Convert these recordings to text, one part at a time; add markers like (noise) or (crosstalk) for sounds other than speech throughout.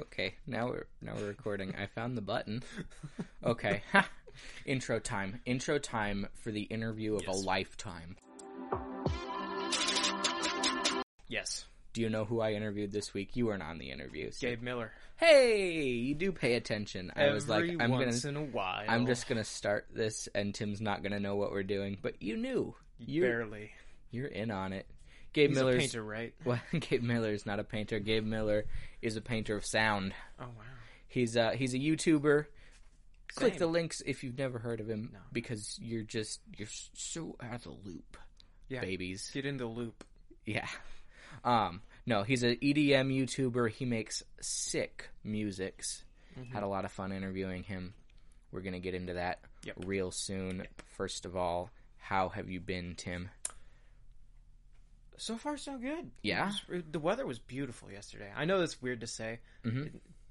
Okay, now we're now we're recording. I found the button. Okay. (laughs) Intro time. Intro time for the interview of a lifetime. Yes. Do you know who I interviewed this week? You weren't on the interview. so- Gabe Miller. Hey, you do pay attention. I was like, I'm once gonna, in a while. I'm just gonna start this, and Tim's not gonna know what we're doing. But you knew. You're barely. you're in on it. Gabe Miller's a painter, right? (laughs) well, Gabe Miller is not a painter. Gabe Miller is a painter of sound. Oh wow. He's uh he's a YouTuber. Click the links if you've never heard of him No. because you're just you're so out of the loop, Yeah. babies. Get in the loop. Yeah. Um no, he's an EDM YouTuber. He makes sick musics. Mm-hmm. Had a lot of fun interviewing him. We're going to get into that Yep. real soon. First of all, how have you been, Tim? So far, so good. Yeah? Was- the weather was beautiful yesterday. I know that's weird to say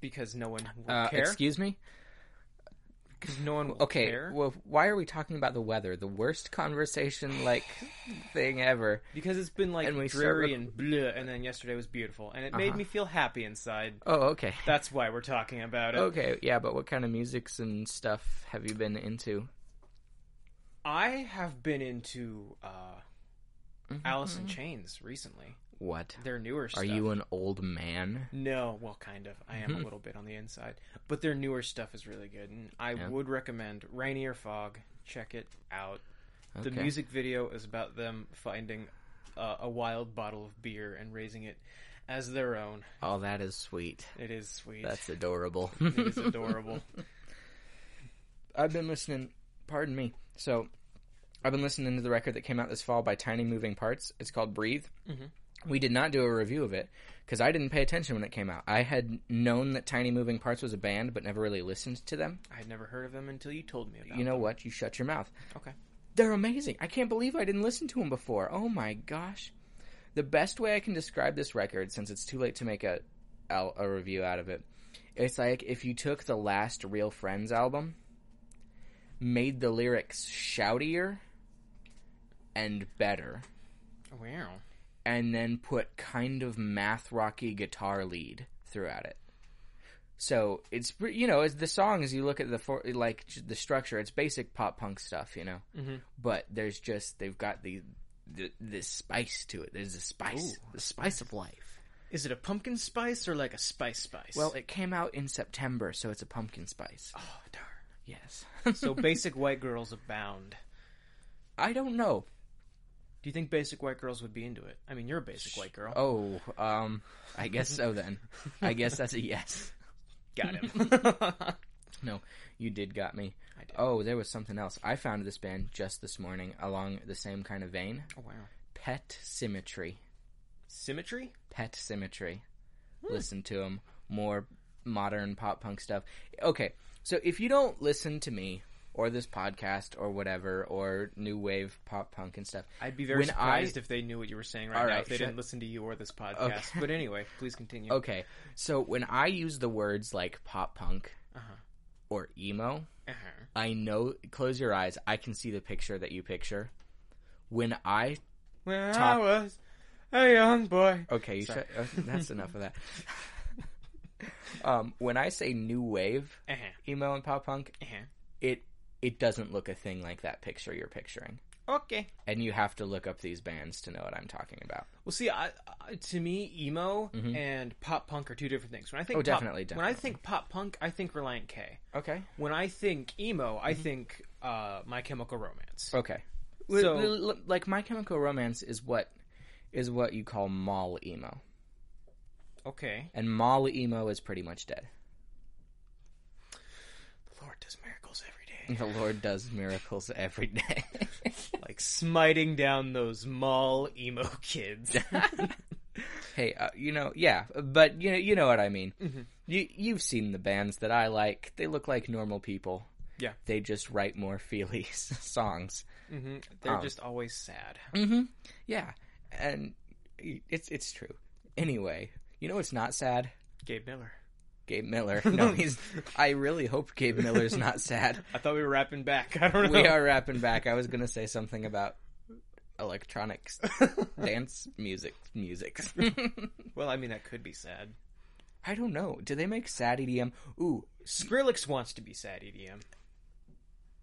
because no one will Uh, care. excuse me? Because no one will Okay, care. well, why are we talking about the weather? The worst conversation like (sighs) thing ever. because it's been like And we dreary and bleh, and then yesterday was beautiful, and it made Uh-huh. me feel happy inside. Oh, okay. That's why we're talking about it. Okay, yeah, but what kind of musics and stuff have you been into? I have been into uh, Mm-hmm. Alice in Chains recently. What? Their newer stuff. Are you an old man? No, well, kind of. I am a little bit on the inside, but their newer stuff is really good, and I Yeah. would recommend Rainier Fog. Check it out. The music video is about them finding uh, a wild bottle of beer and raising it as their own. Oh, that is sweet. It is sweet. That's adorable. it is adorable. (laughs) I've been listening. Pardon me. So, I've been listening to the record that came out this fall by Tiny Moving Parts. It's called Breathe. Mhm. We did not do a review of it because I didn't pay attention when it came out. I had known that Tiny Moving Parts was a band, but never really listened to them. I had never heard of them until you told me about. You know them. what? You shut your mouth. Okay. They're amazing. I can't believe I didn't listen to them before. Oh my gosh. The best way I can describe this record, since it's too late to make a a, a review out of it, it's like if you took the last Real Friends album, made the lyrics shoutier and better, Wow. and then put kind of math rocky guitar lead throughout it. So it's you know as the songs you look at the for, like the structure it's basic pop punk stuff you know Mhm. but there's just they've got the, the this spice to it there's a spice Ooh. the spice of life Is it a pumpkin spice or like a spice spice? well it came out in September so it's a pumpkin spice oh darn. yes So (laughs) basic white girls abound. I don't know Do you think basic white girls would be into it? I mean, you're a basic white girl. oh um I guess so (laughs) then I guess that's a yes Got him. (laughs) no you did got me I did. Oh, there was something else. I found this band just this morning along the same kind of vein. Oh, wow. Pet Symmetry. Symmetry? Pet Symmetry. Listen to them. More modern pop punk stuff. Okay, so if you don't listen to me or this podcast or whatever or new wave pop punk and stuff, I'd be very When surprised I- if they knew what you were saying right now right, if they didn't listen to you or this podcast. Okay. But anyway, please continue. okay. So when I use the words like pop punk Uh-huh. or emo, Uh-huh. I know. Close your eyes. I can see the picture that you picture. When I When Top- I was a young boy. Okay, shut, uh, that's enough of that. (laughs) um, when I say new wave Uh-huh. emo and pop punk, Uh-huh. it it doesn't look a thing like that picture you're picturing, Okay. and you have to look up these bands to know what I'm talking about. Well, see, I, I, to me, emo and pop punk are two different things. When I think. Oh, pop- definitely, When I definitely. think pop punk, I think Relient K. Okay. When I think emo, I Mm-hmm. think uh, My Chemical Romance. Okay. So- like My Chemical Romance is what is what you call mall emo, Okay. and mall emo is pretty much dead. The Lord does miracles every day. (laughs) The Lord does miracles every day. (laughs) like smiting down those mall emo kids. (laughs) hey, uh, you know, yeah, but you know, you know what I mean. Mm-hmm. You you've seen the bands that I like. They look like normal people. Yeah. They just write more feelies songs. hmm They're Oh. just always sad. Mm-hmm. Yeah, and it's it's true. Anyway, you know what's not sad? Gabe Miller. Gabe Miller. (laughs) No, he's. I really hope Gabe Miller's not sad. (laughs) I thought we were wrapping back. (laughs) I don't know. We are wrapping back. I was gonna say something about electronics, dance music, music. Well, I mean that could be sad. I don't know. Do they make sad EDM? Ooh, Skrillex wants to be sad EDM.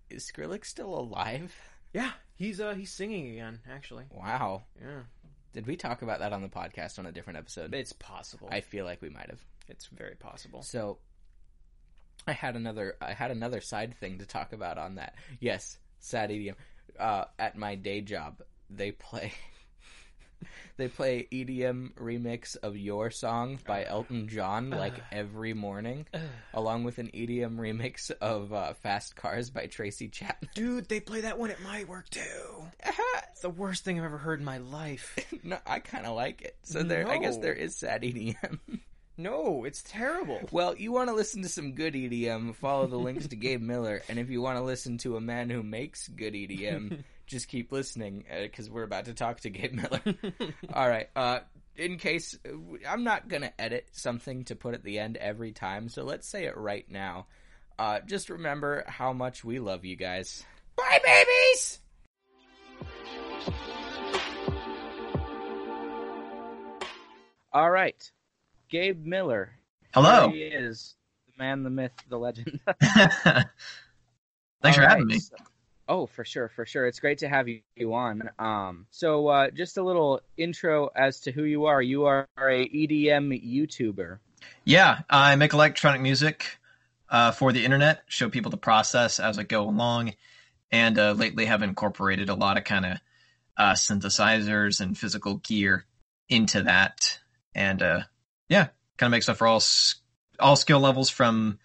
is Skrillex still alive? Yeah, he's uh he's singing again. Actually, Wow. yeah, Did we talk about that on the podcast on a different episode? it's possible. I feel like we might have. It's very possible. So I had another I had another side thing to talk about on that. Yes, sad EDM. Uh, at my day job, they play (laughs) they play EDM remix of Your Song by Elton John like every morning, along with an EDM remix of uh, Fast Cars by Tracy Chapman. (laughs) Dude, they play that one at my work too. It's the worst thing I've ever heard in my life. (laughs) no, I kind of like it. So there, I guess No. there is sad EDM. No, it's terrible. Well, you want to listen to some good EDM, follow the links to Gabe Miller. And if you want to listen to a man who makes good EDM, (laughs) just keep listening because we're about to talk to Gabe Miller. (laughs) All right. Uh, in case I'm not going to edit something to put at the end every time, so let's say it right now. Uh, just remember how much we love you guys. Bye, babies! All right. Gabe Miller. Hello. He is. The man, the myth, the legend. (laughs) (laughs) Thanks All for right, having me. oh, for sure, for sure. It's great to have you, you on. Um, so uh, just a little intro as to who you are. You are a EDM YouTuber. Yeah, I make electronic music uh, for the internet, show people the process as I go along, and uh, lately have incorporated a lot of kind of uh, synthesizers and physical gear into that, and uh, yeah, kind of make stuff for all all skill levels. From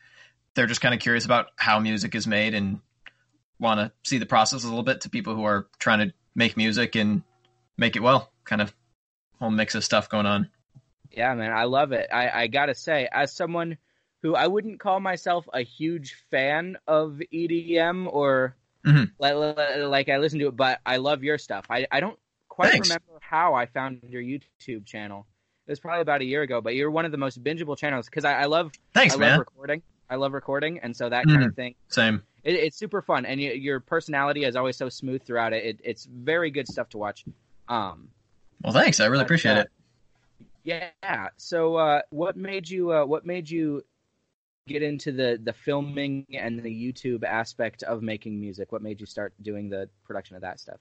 they're just kind of curious about how music is made and want to see the process a little bit to people who are trying to make music and make it well. Kind of whole mix of stuff going on. Yeah, man, I love it. I, I gotta say, as someone who I wouldn't call myself a huge fan of EDM or Mhm. like, like I listen to it, but I love your stuff. I, I don't quite Thanks. remember how I found your YouTube channel. It was probably about a year ago, but you're one of the most bingeable channels because I, I love Thanks, I man. love recording. I love recording, and so that kind of thing. Same. It, it's super fun, and you, your personality is always so smooth throughout it. it. It's very good stuff to watch. Um, Well, thanks. I really But, appreciate uh, it. yeah. So, uh, what made you? Uh, what made you get into the the filming and the YouTube aspect of making music? What made you start doing the production of that stuff?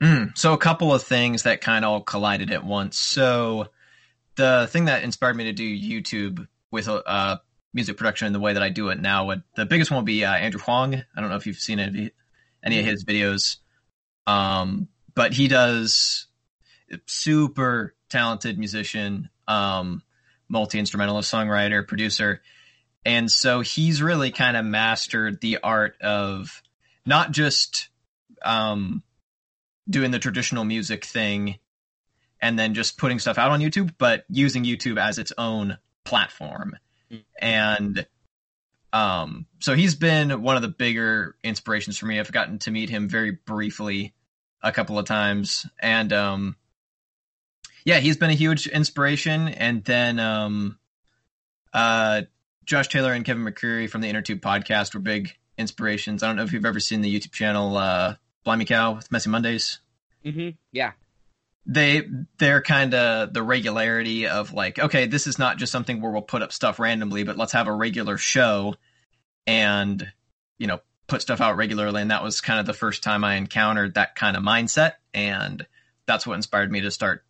Mm, so a couple of things that kind of all collided at once. So the thing that inspired me to do YouTube with uh, music production in the way that I do it now, would, the biggest one would be uh, Andrew Huang. I don't know if you've seen any, any of his videos, um, but he does super talented musician, um, multi instrumentalist, songwriter, producer, and so he's really kind of mastered the art of not just um, doing the traditional music thing and then just putting stuff out on YouTube, but using YouTube as its own platform. Mm. And um, so he's been one of the bigger inspirations for me. I've gotten to meet him very briefly a couple of times. And um, yeah, he's been a huge inspiration. And then um, uh, Josh Taylor and Kevin McCreary from the InnerTube podcast were big inspirations. I don't know if you've ever seen the YouTube channel uh, Blimey Cow with Messy Mondays Mm-hmm. Yeah. They they're kind of the regularity of like okay this is not just something where we'll put up stuff randomly but let's have a regular show and you know put stuff out regularly. And that was kind of the first time i encountered that kind of mindset. And that's what inspired me to start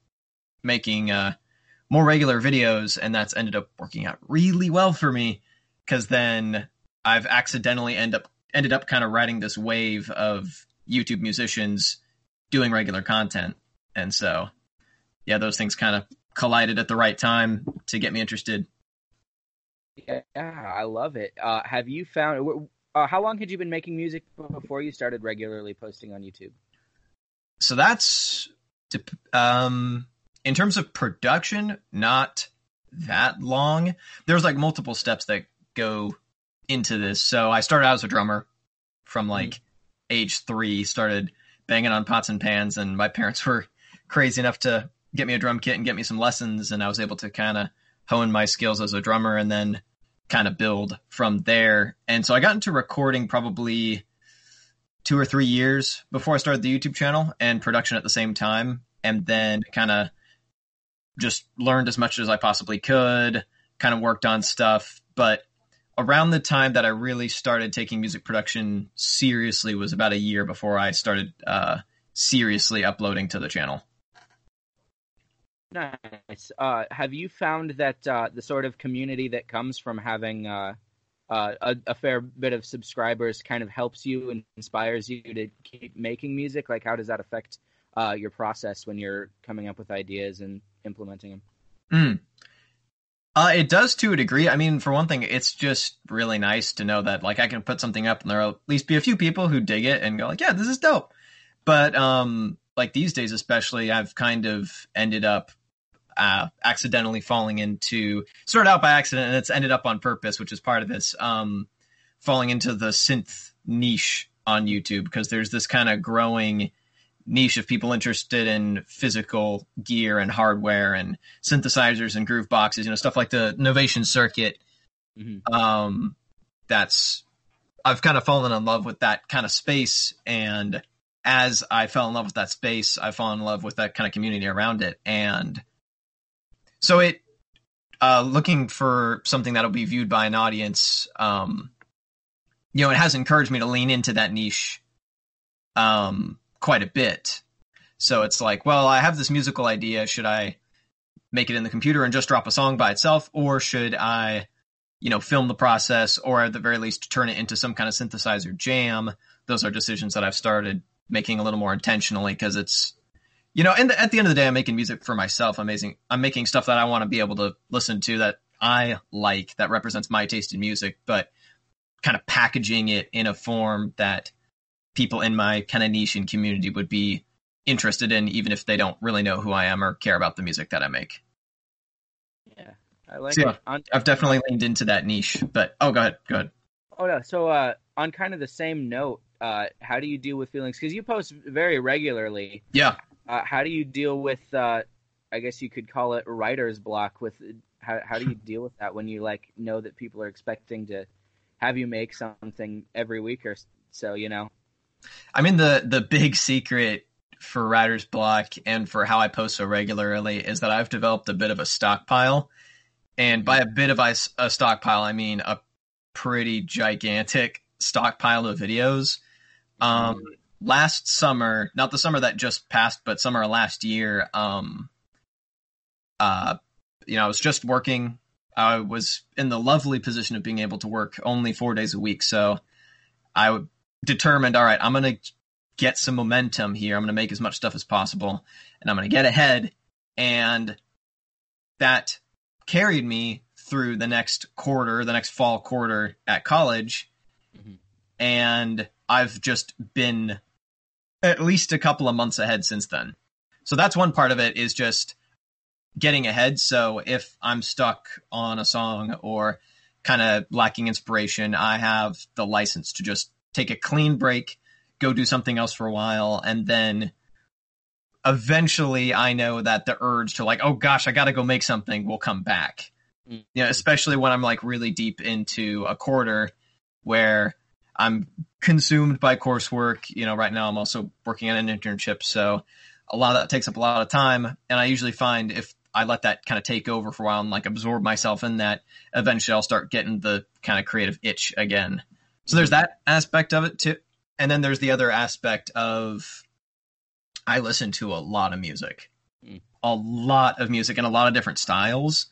making uh more regular videos. And that's ended up working out really well for me because then i've accidentally end up ended up kind of riding this wave of youtube musicians doing regular content and so, yeah, those things kind of collided at the right time to get me interested. Yeah, I love it. Uh, have you found? Uh, how long had you been making music before you started regularly posting on YouTube? So that's um in terms of production, not that long. There's like multiple steps that go into this. So I started out as a drummer from like age 3, started banging on pots and pans and my parents (laughs) were crazy enough to get me a drum kit and get me some lessons and I was able to kind of hone my skills as a drummer and then kind of build from there. And so I got into recording probably two or three years before I started the YouTube channel and production at the same time, and then kind of just learned as much as I possibly could. kind of worked on stuff. But around the time that I really started taking music production seriously was about a year before I started uh, seriously uploading to the channel. Nice. Uh, have you found that uh, the sort of community that comes from having uh, uh, a, a, fair bit of subscribers kind of helps you and inspires you to keep making music? Like, how does that affect uh, your process when you're coming up with ideas and implementing them? Mm. Uh, it does to a degree. I mean, for one thing, it's just really nice to know that like I can put something up and there'll at least be a few people who dig it and go like, yeah, this is dope. But um, like these days, especially, I've kind of ended up uh, accidentally falling into started out by accident and it's ended up on purpose, which is part of this. Um, falling into the synth niche on YouTube because there's this kind of growing niche of people interested in physical gear and hardware and synthesizers and groove boxes, you know, stuff like the Novation circuit. Mm-hmm. Um, that's I've kind of fallen in love with that kind of space, and as I fell in love with that space, I fall in love with that kind of community around it, and so it uh, looking for something that'll be viewed by an audience. Um, you know, it has encouraged me to lean into that niche. Um, quite a bit. So it's like, well, I have this musical idea. Should I make it in the computer and just drop a song by itself, or should I, you know, film the process, or at the very least turn it into some kind of synthesizer jam? Those are decisions that I've started making a little more intentionally because it's, you know, and at the end of the day, I'm making music for myself. I'm making, I'm making stuff that I want to be able to listen to that I like that represents my taste in music, but kind of packaging it in a form that people in my kind of niche and community would be interested in, even if they don't really know who I am or care about the music that I make. Yeah, I like so, it. On, I've definitely leaned into that niche, but oh, go ahead, go ahead. Oh no, so uh, on kind of the same note, uh, how do you deal with feelings? Because you post very regularly. Yeah. Uh, how do you deal with? Uh, I guess you could call it writer's block. With how how do you (laughs) deal with that when you like know that people are expecting to have you make something every week or so? You know. I mean the the big secret for writer's block and for how I post so regularly is that I've developed a bit of a stockpile. And by a bit of a, a stockpile, I mean a pretty gigantic stockpile of videos. Um, last summer, not the summer that just passed, but summer last year, um, uh, you know, I was just working. I was in the lovely position of being able to work only four days a week. So I determined, all right, I'm going to get some momentum here. I'm going to make as much stuff as possible and I'm going to get ahead. And that carried me through the next quarter, the next fall quarter at college. Mm-hmm. And I've just been at least a couple of months ahead since then. So that's one part of it is just getting ahead. So if I'm stuck on a song or kind of lacking inspiration, I have the license to just take a clean break, go do something else for a while, and then eventually I know that the urge to like, oh gosh, I gotta go make something will come back. Mm-hmm. You know, especially when I'm like really deep into a quarter where I'm consumed by coursework. You know, right now I'm also working on an internship, so a lot of that takes up a lot of time. And I usually find if I let that kind of take over for a while and like absorb myself in that, eventually I'll start getting the kind of creative itch again. So there's that aspect of it too. And then there's the other aspect of I listen to a lot of music. Mm. A lot of music and a lot of different styles.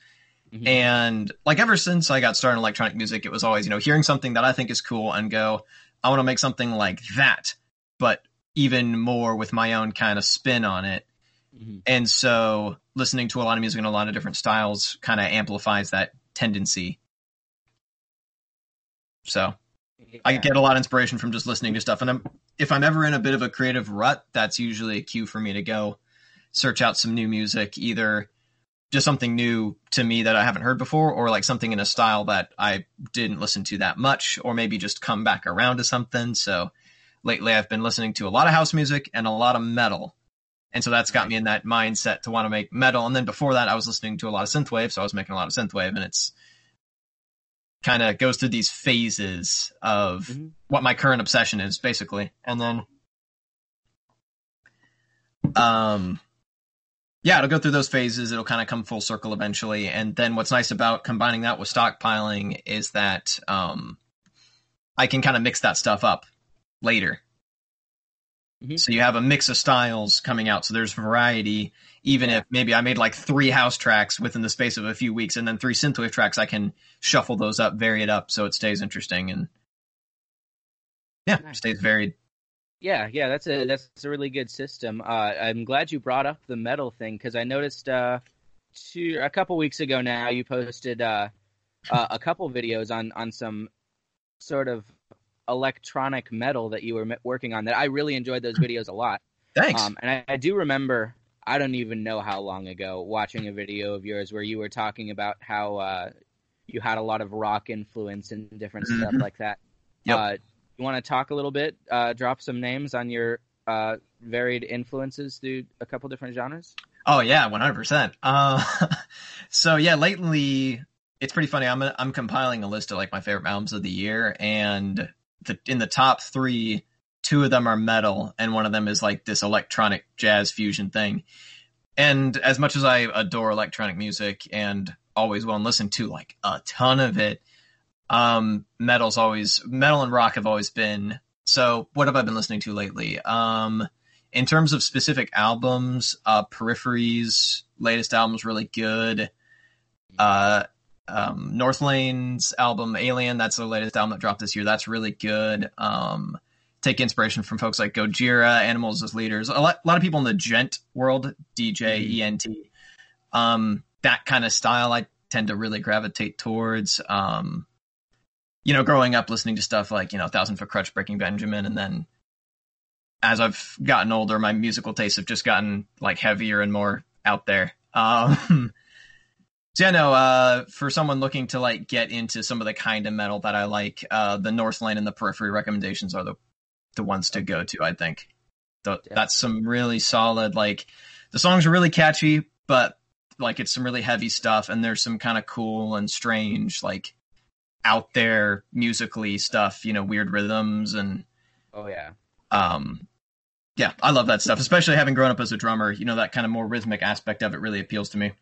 Mm-hmm. And like ever since I got started in electronic music, it was always, you know, hearing something that I think is cool and go, I want to make something like that, but even more with my own kind of spin on it. Mm-hmm. And so listening to a lot of music in a lot of different styles kind of amplifies that tendency. So yeah. I get a lot of inspiration from just listening to stuff. And I'm, if I'm ever in a bit of a creative rut, that's usually a cue for me to go search out some new music, either just something new to me that I haven't heard before, or like something in a style that I didn't listen to that much, or maybe just come back around to something. So lately I've been listening to a lot of house music and a lot of metal. And so that's got me in that mindset to want to make metal. And then before that, I was listening to a lot of synthwave. So I was making a lot of synthwave and it's, kind of goes through these phases of mm-hmm. what my current obsession is basically and then um yeah, it'll go through those phases. It'll kind of come full circle eventually. And then what's nice about combining that with stockpiling is that um, I can kind of mix that stuff up later. Mhm. So you have a mix of styles coming out. So there's variety. Even if maybe I made like three house tracks within the space of a few weeks and then three synthwave tracks, I can shuffle those up, vary it up so it stays interesting and yeah, Nice. stays varied. Yeah, yeah, that's a that's a really good system. Uh, I'm glad you brought up the metal thing because I noticed uh, two a couple weeks ago now you posted uh, uh, a couple videos on on some sort of electronic metal that you were working on that I really enjoyed those videos a lot. Thanks. Um, and I, I do remember I don't even know how long ago watching a video of yours where you were talking about how uh, you had a lot of rock influence and different stuff Mhm. like that. Yep. Uh, you want to talk a little bit? Uh, drop some names on your uh, varied influences through a couple different genres. Oh yeah, one hundred percent. Uh, (laughs) so yeah, lately it's pretty funny. I'm I'm compiling a list of like my favorite albums of the year, and the in the top three, two of them are metal, and one of them is like this electronic jazz fusion thing. And as much as I adore electronic music and always will and listen to like a ton of it, um, metal's always metal and rock have always been. So what have I been listening to lately? Um, in terms of specific albums, uh, Periphery's latest album's really good. Uh, um, Northlane's album Alien, that's the latest album that dropped this year. That's really good. Um, take inspiration from folks like Gojira, Animals as Leaders. A lot, a lot of people in the djent world, DJ, Mhm. ENT. Um, that kind of style I tend to really gravitate towards. Um, you know, growing up listening to stuff like, you know, Thousand Foot Krutch, Breaking Benjamin, and then as I've gotten older, my musical tastes have just gotten like heavier and more out there. Um, (laughs) so yeah, no, uh, for someone looking to like get into some of the kind of metal that I like, uh, the Northlane and the Periphery recommendations are the the ones to go to. I think Th- that's some really solid. Like the songs are really catchy, but like it's some really heavy stuff, and there's some kind of cool and strange, like out there musically stuff. You know, weird rhythms and Oh yeah, um yeah i love that stuff especially having grown up as a drummer you know that kind of more rhythmic aspect of it really appeals to me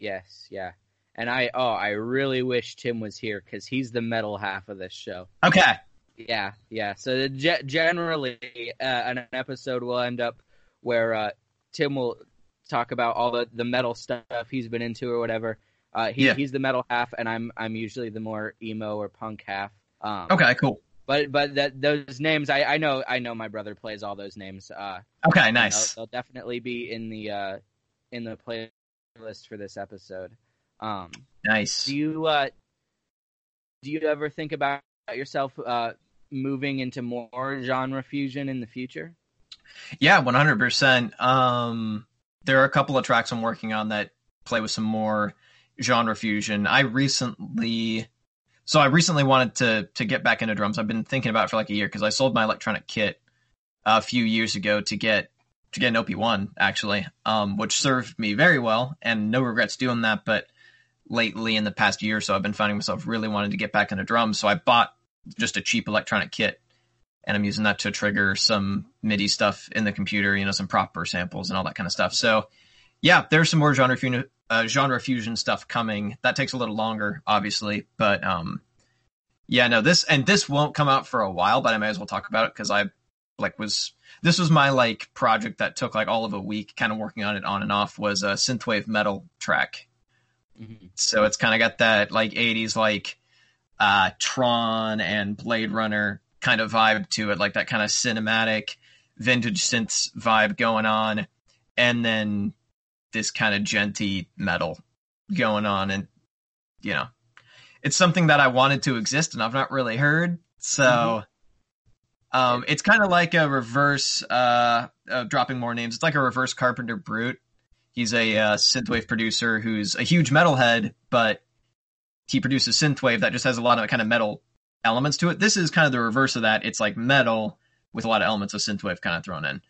yes, yeah. And I oh I really wish Tim was here because he's the metal half of this show. okay Yeah, yeah. So ge- generally, uh, an episode will end up where uh, Tim will talk about all the, the metal stuff he's been into or whatever. Uh, he, Yeah. He's the metal half, and I'm I'm usually the more emo or punk half. Um, okay cool But but that those names, I, I know I know my brother plays all those names. Uh, okay nice They'll, they'll definitely be in the uh, in the playlist for this episode. Um, nice do you uh, do you ever think about yourself uh, moving into more genre fusion in the future? yeah 100% um there are a couple of tracks i'm working on that play with some more genre fusion. I recently so i recently wanted to to get back into drums. I've been thinking about it for like a year because i sold my electronic kit a few years ago to get to get an OP-1 actually um which served me very well and no regrets doing that but lately in the past year or so i've been finding myself really wanting to get back into drums. So i bought just a cheap electronic kit and I'm using that to trigger some MIDI stuff in the computer, you know, some proper samples and all that kind of stuff. So, yeah, there's some more genre fusion, uh, genre fusion stuff coming. That takes a little longer, obviously, but um, yeah, no, this and this won't come out for a while, but I may as well talk about it because I like was this was my like project that took like all of a week, kind of working on it on and off. Was a synthwave metal track Mm-hmm. so it's kind of got that like 80s like uh Tron and Blade Runner kind of vibe to it, like that kind of cinematic vintage synths vibe going on, and then this kind of djenty metal going on, and you know, it's something that I wanted to exist and I've not really heard, so. Um, it's kind of like a reverse, uh, uh, dropping more names. It's like a reverse Carpenter Brut. He's a uh, synthwave producer who's a huge metalhead, but he produces synthwave that just has a lot of kind of metal elements to it. This is kind of the reverse of that. It's like metal with a lot of elements of synthwave kind of thrown in.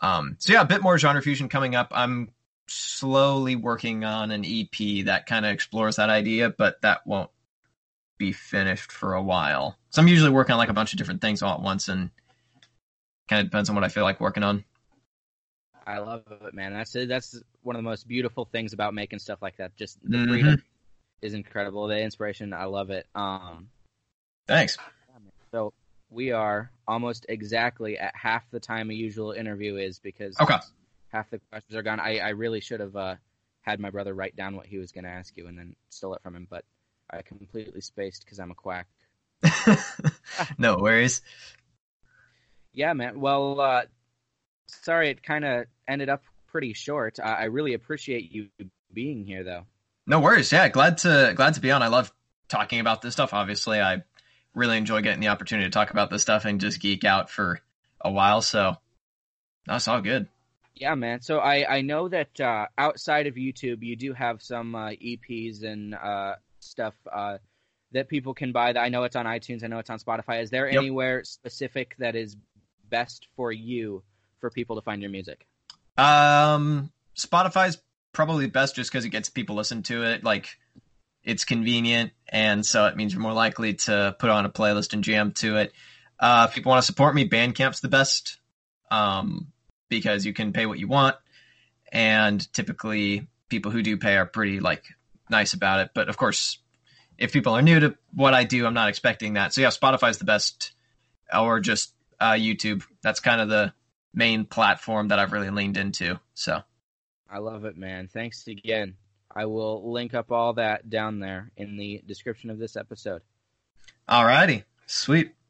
Um, so yeah, a bit more genre fusion coming up. I'm slowly working on an EP that kind of explores that idea, but that won't be finished for a while. So I'm usually working on like a bunch of different things all at once, and kind of depends on what I feel like working on. I love it, man. That's that's one of the most beautiful things about making stuff like that. Just the Mhm. freedom is incredible. The inspiration, I love it. Um, Thanks. so we are almost exactly at half the time a usual interview is because Okay. Half the questions are gone. I, I really should have uh, had my brother write down what he was going to ask you and then stole it from him, but I completely spaced because I'm a quack. (laughs) no worries. Yeah, man. Well, uh, sorry, it kind of ended up pretty short. I, I really appreciate you being here, though. No worries. Yeah, glad to glad to be on. I love talking about this stuff. Obviously, I really enjoy getting the opportunity to talk about this stuff and just geek out for a while. So that's all good. Yeah, man. So I, I know that uh, outside of YouTube, you do have some uh, EPs and uh, stuff uh, that people can buy. That I know it's on iTunes. I know it's on Spotify. Is there Yep. anywhere specific that is best for you for people to find your music? Um, Spotify's probably best just because it gets people listen to it. Like it's convenient, and so it means you're more likely to put on a playlist and jam to it. Uh, if people want to support me, Bandcamp's the best um, because you can pay what you want, and typically people who do pay are pretty like nice about it. But of course, if people are new to what I do, I'm not expecting that. So yeah, Spotify's the best, or just uh, YouTube. That's kind of the main platform that I've really leaned into. So I love it, man. Thanks again. I will link up all that down there in the description of this episode. alrighty, sweet.